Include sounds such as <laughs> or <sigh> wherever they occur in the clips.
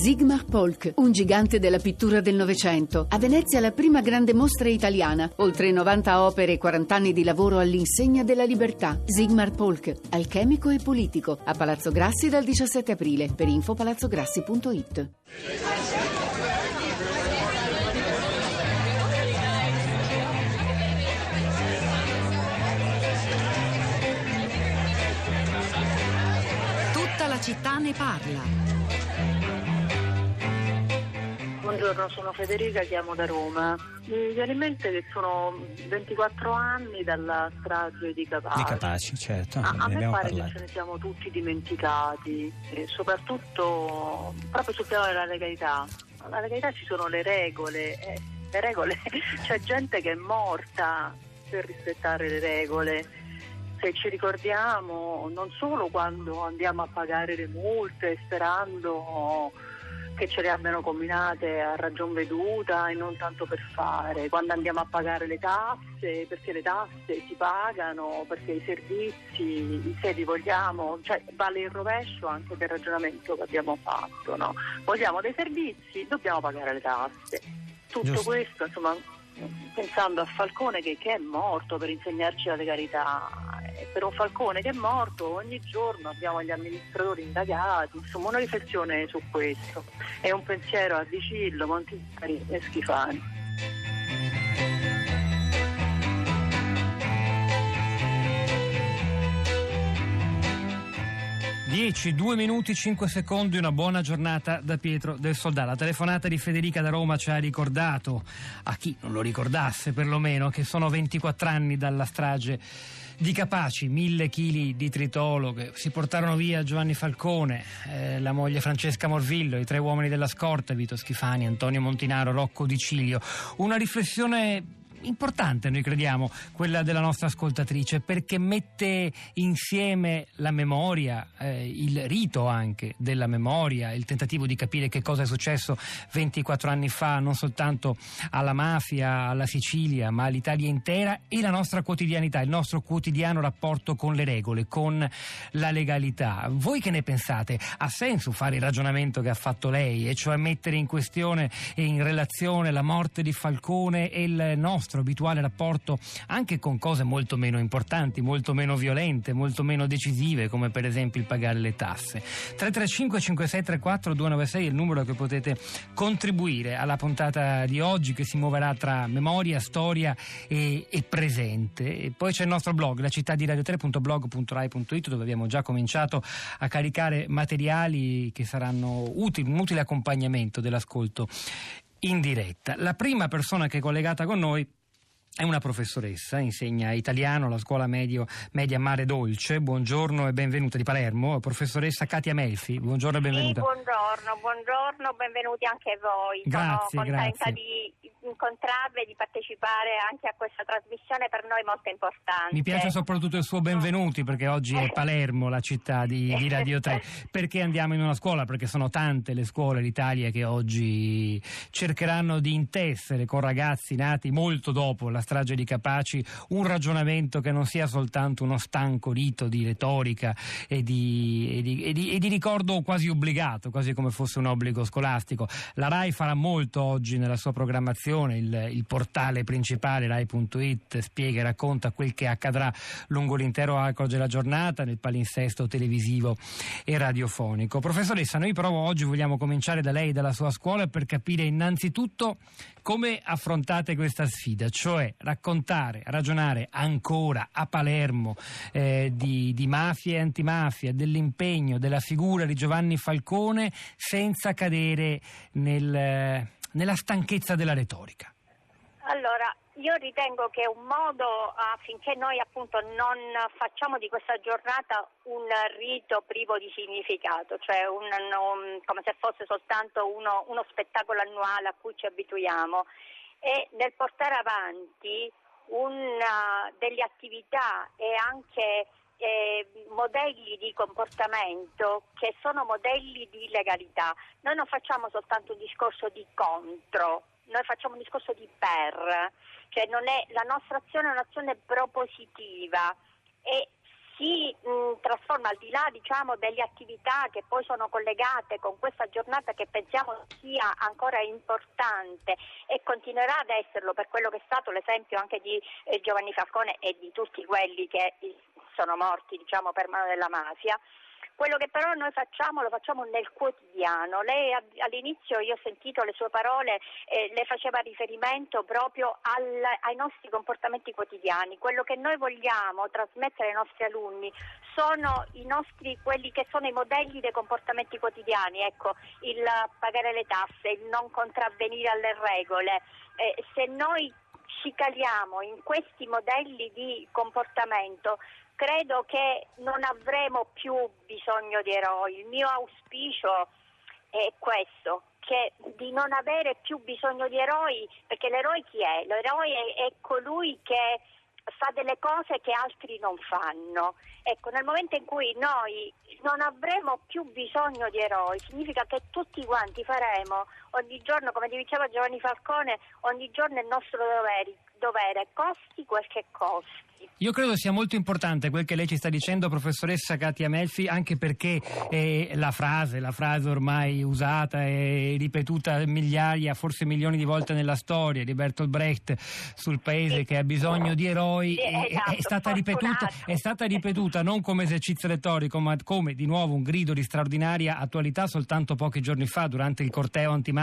Sigmar Polk, un gigante della pittura del Novecento. A Venezia la prima grande mostra italiana. Oltre 90 opere e 40 anni di lavoro all'insegna della libertà. Sigmar Polk, alchemico e politico. A Palazzo Grassi dal 17 aprile. Per info palazzograssi.it. Tutta la città ne parla. Buongiorno, sono Federica, chiamo da Roma. Mi viene in mente che sono 24 anni dalla strage di Capaci. Di Capaci, certo. A, a me pare parlato. che ce ne siamo tutti dimenticati, e soprattutto proprio sul piano della legalità. Alla legalità ci sono le regole, eh, le regole, <laughs> c'è gente che è morta per rispettare le regole. Se ci ricordiamo, non solo quando andiamo a pagare le multe sperando che ce le abbiano combinate a ragion veduta e non tanto per fare, quando andiamo a pagare le tasse, perché le tasse si pagano, perché i servizi, se li vogliamo, cioè vale il rovescio anche del ragionamento che abbiamo fatto, no? Vogliamo dei servizi, dobbiamo pagare le tasse. Tutto Giusto. questo, insomma, pensando a Falcone che, che è morto per insegnarci la legalità, per un Falcone che è morto ogni giorno abbiamo gli amministratori indagati, insomma una riflessione su questo e un pensiero a Dicillo, Montinari e Schifani. 10, 2 minuti, 5 secondi, una buona giornata da Pietro del Soldà. La telefonata di Federica da Roma ci ha ricordato, a chi non lo ricordasse perlomeno, che sono 24 anni dalla strage di Capaci, mille chili di tritolo che si portarono via Giovanni Falcone, eh, la moglie Francesca Morvillo, i tre uomini della scorta, Vito Schifani, Antonio Montinaro, Rocco Di Cilio. Una riflessione importante, noi crediamo, quella della nostra ascoltatrice, perché mette insieme la memoria, eh, il rito anche della memoria, il tentativo di capire che cosa è successo 24 anni fa, non soltanto alla mafia, alla Sicilia, ma all'Italia intera e la nostra quotidianità, il nostro quotidiano rapporto con le regole, con la legalità. Voi che ne pensate? Ha senso fare il ragionamento che ha fatto lei, e cioè mettere in questione e in relazione la morte di Falcone e il nostro abituale rapporto anche con cose molto meno importanti, molto meno violente, molto meno decisive, come per esempio il pagare le tasse. 335 5634 296 è il numero che potete contribuire alla puntata di oggi che si muoverà tra memoria, storia e, e presente. E poi c'è il nostro blog, la città di radio3.blog.rai.it dove abbiamo già cominciato a caricare materiali che saranno utili, un utile accompagnamento dell'ascolto in diretta. La prima persona che è collegata con noi è una professoressa, insegna italiano alla scuola medio, media Mare Dolce. Buongiorno e benvenuta di Palermo, professoressa Katia Melfi. Buongiorno e benvenuta. Sì, buongiorno, buongiorno, benvenuti anche a voi. Grazie, Sono contenta grazie. di incontrarvi e di partecipare anche a questa trasmissione per noi molto importante. Mi piace soprattutto il suo benvenuti perché oggi è <laughs> Palermo la città di, di Radio 3. Perché andiamo in una scuola? Perché sono tante le scuole d'Italia che oggi cercheranno di intessere con ragazzi nati molto dopo la strage di Capaci un ragionamento che non sia soltanto uno stanco rito di retorica e di, e di- e di- e di ricordo quasi obbligato, quasi come fosse un obbligo scolastico. La RAI farà molto oggi nella sua programmazione, il, il portale principale rai.it spiega e racconta quel che accadrà lungo l'intero arco della giornata nel palinsesto televisivo e radiofonico. Professoressa, noi però oggi vogliamo cominciare da lei e dalla sua scuola per capire innanzitutto come affrontate questa sfida, cioè raccontare, ragionare ancora a Palermo eh, di, di mafia e antimafia, dell'impegno, della figura di Giovanni Falcone senza cadere nel, nella stanchezza della retorica. Allora, io ritengo che un modo affinché noi appunto non facciamo di questa giornata un rito privo di significato, cioè un- un- come se fosse soltanto uno, uno spettacolo annuale a cui ci abituiamo, è nel portare avanti una- delle attività e anche eh, modelli di comportamento che sono modelli di legalità. Noi non facciamo soltanto un discorso di contro, noi facciamo un discorso di per, cioè è, la nostra azione è un'azione propositiva e si mh, trasforma al di là diciamo, delle attività che poi sono collegate con questa giornata che pensiamo sia ancora importante e continuerà ad esserlo per quello che è stato l'esempio anche di eh, Giovanni Falcone e di tutti quelli che sono morti diciamo, per mano della mafia. Quello che però noi facciamo lo facciamo nel quotidiano. Lei all'inizio io ho sentito le sue parole, eh, le faceva riferimento proprio al, ai nostri comportamenti quotidiani. Quello che noi vogliamo trasmettere ai nostri alunni sono i nostri, quelli che sono i modelli dei comportamenti quotidiani, ecco, il pagare le tasse, il non contravvenire alle regole. Eh, se noi ci caliamo in questi modelli di comportamento, credo che non avremo più bisogno di eroi. Il mio auspicio è questo, che di non avere più bisogno di eroi, perché l'eroe chi è? L'eroe è, è colui che fa delle cose che altri non fanno. Ecco, nel momento in cui noi non avremo più bisogno di eroi, significa che tutti quanti faremo ogni giorno, come diceva Giovanni Falcone, ogni giorno il nostro dovere, dovere costi quel che costi. Io credo sia molto importante quel che lei ci sta dicendo, professoressa Katia Melfi, anche perché eh, la frase, la frase ormai usata e ripetuta migliaia, forse milioni di volte nella storia di Bertolt Brecht sul paese che ha bisogno di eroi, Sì, è, esatto, è stata ripetuta, è stata ripetuta non come esercizio retorico, ma come di nuovo un grido di straordinaria attualità soltanto pochi giorni fa durante il corteo antimafia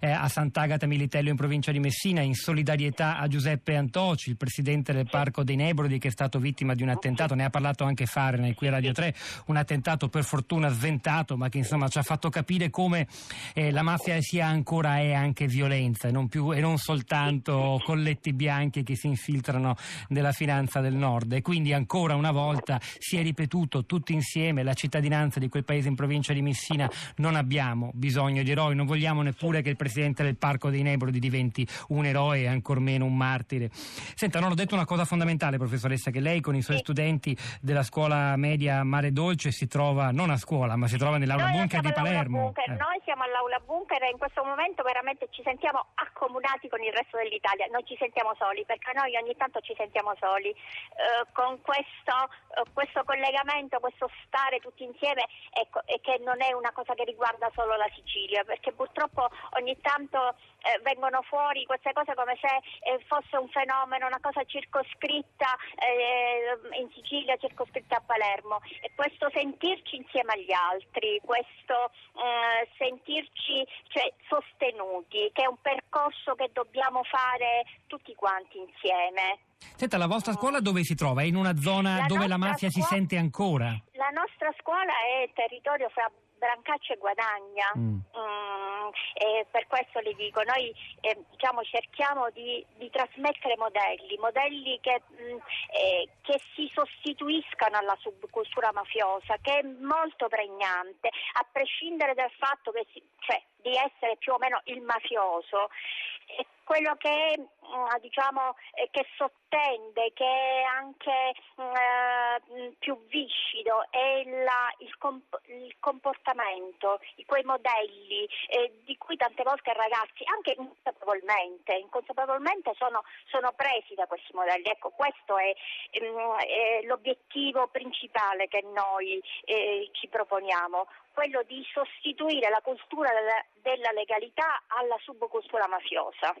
eh, a Sant'Agata Militello in provincia di Messina, in solidarietà a Giuseppe Antoci, il presidente del Parco dei Nebrodi che è stato vittima di un attentato, ne ha parlato anche Fahrenheit qui a Radio 3, un attentato per fortuna sventato, ma che insomma ci ha fatto capire come eh, la mafia sia ancora è anche violenza e non, più, e non soltanto colletti bianchi che si infiltrano nella finanza del nord. E quindi ancora una volta si è ripetuto tutti insieme la cittadinanza di quel paese in provincia di Messina. Non abbiamo bisogno di eroi, non vogliamo neppure che il presidente del Parco dei Nebrodi diventi un eroe e ancor meno un martire. Senta, non ho detto una cosa fondamentale, professoressa, che lei con i suoi Sì. studenti della scuola media Mare Dolce si trova non a scuola, ma si trova nell'aula Noi bunker di Palermo. bunker, Eh. Noi siamo all'aula bunker e in questo momento veramente ci sentiamo accomunati con il resto dell'Italia, non ci sentiamo soli perché noi ogni tanto ci sentiamo soli Eh, con questo, eh, questo collegamento, questo stare tutti insieme ecco, e che non è una cosa che riguarda solo la Sicilia perché purtroppo ogni tanto eh, vengono fuori queste cose come se eh, fosse un fenomeno, una cosa circoscritta eh, in Sicilia, circoscritta a Palermo e questo sentirci insieme agli altri, questo eh, sentirci cioè, sostenuti, che è un percorso che dobbiamo fare tutti quanti insieme. Senta, la vostra scuola dove si trova? È in una zona La dove la mafia si scuola- sente ancora? La nostra scuola è territorio fra Brancaccia e Guadagna. Mm. Mm, e per questo le dico, noi eh, diciamo, cerchiamo di, di trasmettere modelli, modelli che, mm, eh, che si sostituiscano alla subcultura mafiosa, che è molto pregnante, a prescindere dal fatto che si- cioè, di essere più o meno il mafioso. è quello che, mm, diciamo, eh, che sottende, che anche mm, eh, più viscido, è la- il, comp- il comportamento, quei modelli eh, di cui tante volte i ragazzi, anche inconsapevolmente, inconsapevolmente sono, sono presi da questi modelli. Ecco, questo è, mm, è l'obiettivo principale che noi eh, ci proponiamo, quello di sostituire la cultura della legalità alla subcultura mafiosa.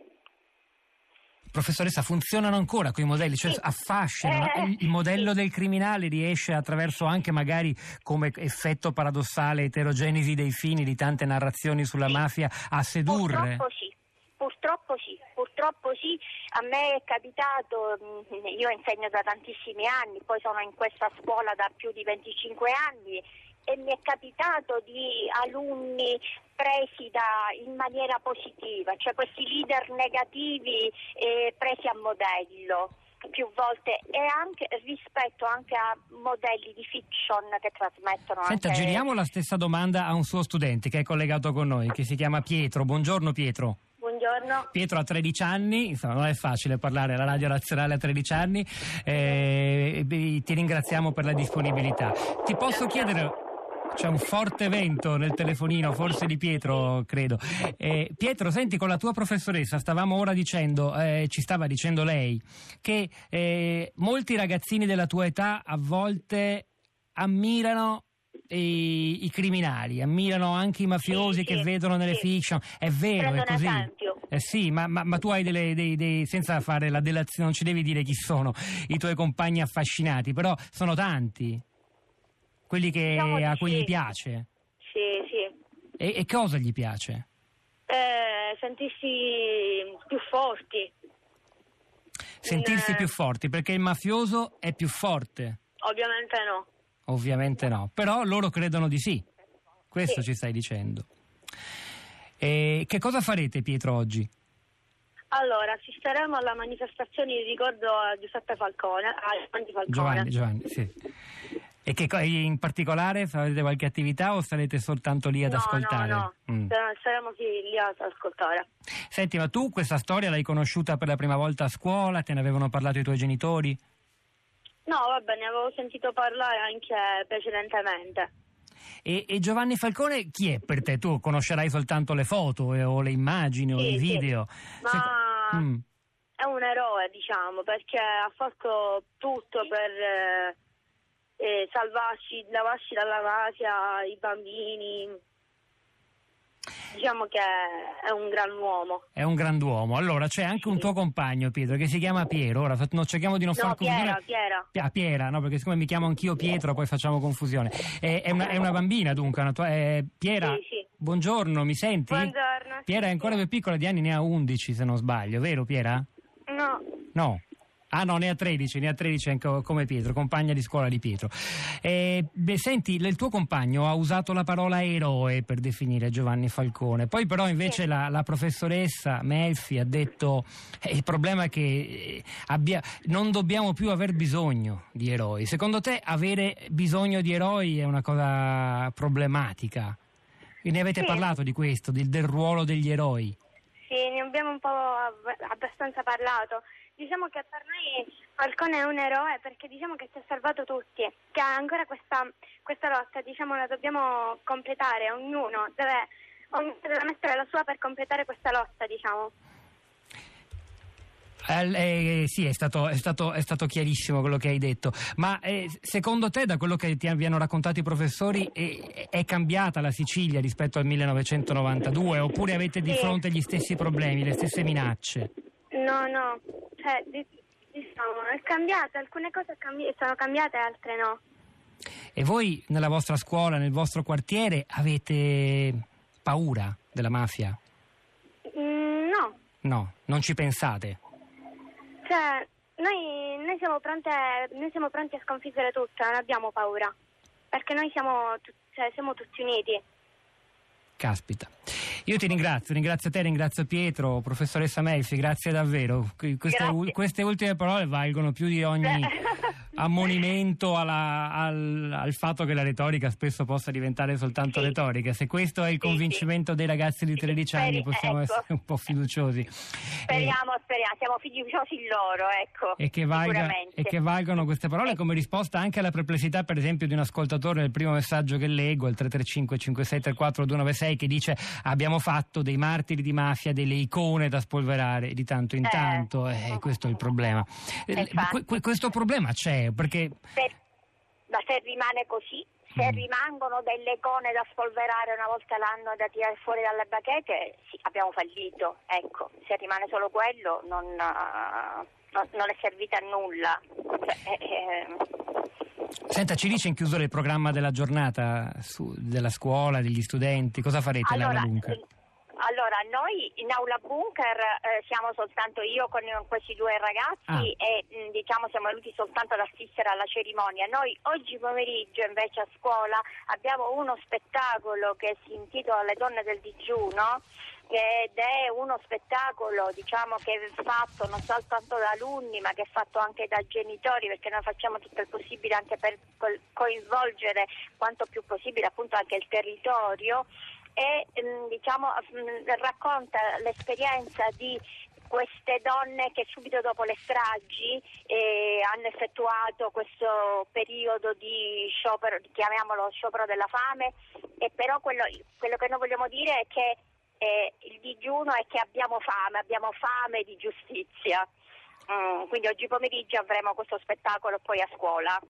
Professoressa, funzionano ancora quei modelli, cioè Sì. affascinano. Eh, il, il modello sì. del criminale riesce attraverso anche magari come effetto paradossale eterogenesi dei fini di tante narrazioni sulla Sì. mafia a sedurre. Purtroppo sì. Purtroppo sì, purtroppo sì, a me è capitato, mh, io insegno da tantissimi anni, poi sono in questa scuola da più di 25 anni e mi è capitato di alunni presi da- in maniera positiva, cioè questi leader negativi eh, presi a modello più volte e anche rispetto anche a modelli di fiction che trasmettono Senta, anche giriamo la stessa domanda a un suo studente che è collegato con noi, che si chiama Pietro. Buongiorno Pietro. Buongiorno. Pietro ha 13 anni, insomma non è facile parlare alla Radio Nazionale a 13 anni, eh, ti ringraziamo per la disponibilità. Ti posso chiedere... C'è un forte vento nel telefonino, forse di Pietro, credo. Eh, Pietro, senti, con la tua professoressa stavamo ora dicendo, eh, ci stava dicendo lei, che eh, molti ragazzini della tua età a volte ammirano i, i criminali, ammirano anche i mafiosi Sì, che sì, vedono nelle sì. fiction. È vero, Prendo è così. Eh sì, ma, ma- ma tu hai delle, dei, dei- senza fare la delazione, non ci devi dire chi sono i tuoi compagni affascinati, però sono tanti. Quelli che, Diciamo di a cui sì. gli piace. Sì, sì. E, e cosa gli piace? Eh, sentirsi più forti, Sentirsi Eh. più forti, perché il mafioso è più forte. ovviamente no. Ovviamente no, però loro credono di sì. Questo Sì. ci stai dicendo. E che cosa farete, Pietro, oggi? Allora, assisteremo alla manifestazione di ricordo a Giuseppe Falcone, a Giovanni Falcone. Giovanni, Giovanni, sì. E che co- in particolare farete qualche attività o sarete soltanto lì ad no, ascoltare? No, no, Mm. saremo sì, lì ad ascoltare. Senti, ma tu questa storia l'hai conosciuta per la prima volta a scuola? Te ne avevano parlato i tuoi genitori? No, vabbè, ne avevo sentito parlare anche precedentemente. E, e Giovanni Falcone chi è per te? Tu conoscerai soltanto le foto eh, o le immagini o Sì, i sì. video? Ma Se- Mm. è un eroe, diciamo, perché ha fatto tutto per eh, eh, salvarci, lavarci dalla mafia, i bambini. Diciamo che è un gran uomo. È un grand'uomo. Allora c'è anche un tuo compagno, Pietro, che si chiama Piero. Ora non cerchiamo di non No, far Piera, confusione. Piera. Pi- ah, Piera, no, perché siccome mi chiamo anch'io Pietro, poi facciamo confusione. È, è una, è una bambina, dunque. una tua- è- Piera, Sì, sì. buongiorno, mi senti? Buongiorno. Piera è ancora più piccola di anni, ne ha 11 se non sbaglio, vero Piera? No, No. Ah no, ne ha 13, ne ha 13 anche come Pietro, compagna di scuola di Pietro. Eh, beh, senti, il tuo compagno ha usato la parola eroe per definire Giovanni Falcone, poi però invece la, la professoressa Melfi ha detto eh, il problema è che eh, abbia- non dobbiamo più aver bisogno di eroi. Secondo te avere bisogno di eroi è una cosa problematica? Ne avete Sì. parlato di questo, del- del ruolo degli eroi? sì, ne abbiamo un po' ab- abbastanza parlato. Diciamo che per noi Falcone è un eroe perché diciamo che ci ha salvato tutti, che ha ancora questa, questa lotta, diciamo la dobbiamo completare, ognuno deve, ognuno deve mettere la sua per completare questa lotta, diciamo. Eh, eh, sì, è stato, è, stato, è stato chiarissimo quello che hai detto, ma eh, secondo te, da quello che ti abbiano raccontato i professori, è, è cambiata la Sicilia rispetto al 1992 oppure avete di fronte gli stessi problemi, le stesse minacce? No, no, cioè, di- diciamo, è cambiata, alcune cose cambi- sono cambiate, altre no. E voi nella vostra scuola, nel vostro quartiere, avete paura della mafia? Mm, no, No, non ci pensate. Cioè, noi, noi siamo pronte, noi siamo pronti a sconfiggere tutto, non abbiamo paura. Perché noi siamo, cioè, siamo tutti uniti. Caspita. Io ti ringrazio, ringrazio te, ringrazio Pietro, professoressa Melfi, grazie davvero. Que- Queste, Grazie. u- queste ultime parole valgono più di ogni <laughs> ammonimento alla- al, al fatto che la retorica spesso possa diventare soltanto Sì. retorica. Se questo è il Sì, convincimento dei ragazzi di 13 anni possiamo ecco. essere un po' fiduciosi. Eh, Speriamo, speriamo, siamo fiduciosi loro, ecco. e che, valga- e che valgano queste parole come risposta anche alla perplessità per esempio di un ascoltatore nel primo messaggio che leggo al 335 5634 296 che dice abbiamo fatto dei martiri di mafia delle icone da spolverare di tanto in Eh. tanto e questo è il problema Eh, questo problema c'è perché Se, ma se rimane così, se Mm. rimangono delle icone da spolverare una volta l'anno e da tirare fuori dalle bacheche, sì, abbiamo fallito. Ecco, se rimane solo quello non, eh, non- non è servita a nulla. Cioè, eh, eh, senta ci dice in chiusura il programma della giornata su- della scuola degli studenti cosa farete Allora, Laura Bunker? Allora, noi in aula bunker eh, siamo soltanto io con questi due ragazzi Ah. e mh, diciamo siamo venuti soltanto ad assistere alla cerimonia. Noi oggi pomeriggio invece a scuola abbiamo uno spettacolo che si intitola Le donne del digiuno ed è uno spettacolo diciamo che è fatto non soltanto da alunni ma che è fatto anche da genitori perché noi facciamo tutto il possibile anche per coinvolgere quanto più possibile appunto anche il territorio e mm, diciamo mm, racconta l'esperienza di queste donne che subito dopo le stragi eh, hanno effettuato questo periodo di sciopero, chiamiamolo sciopero della fame, e però quello, quello che noi vogliamo dire è che eh, il digiuno è che abbiamo fame, abbiamo fame di giustizia. Mm, quindi oggi pomeriggio avremo questo spettacolo poi a scuola.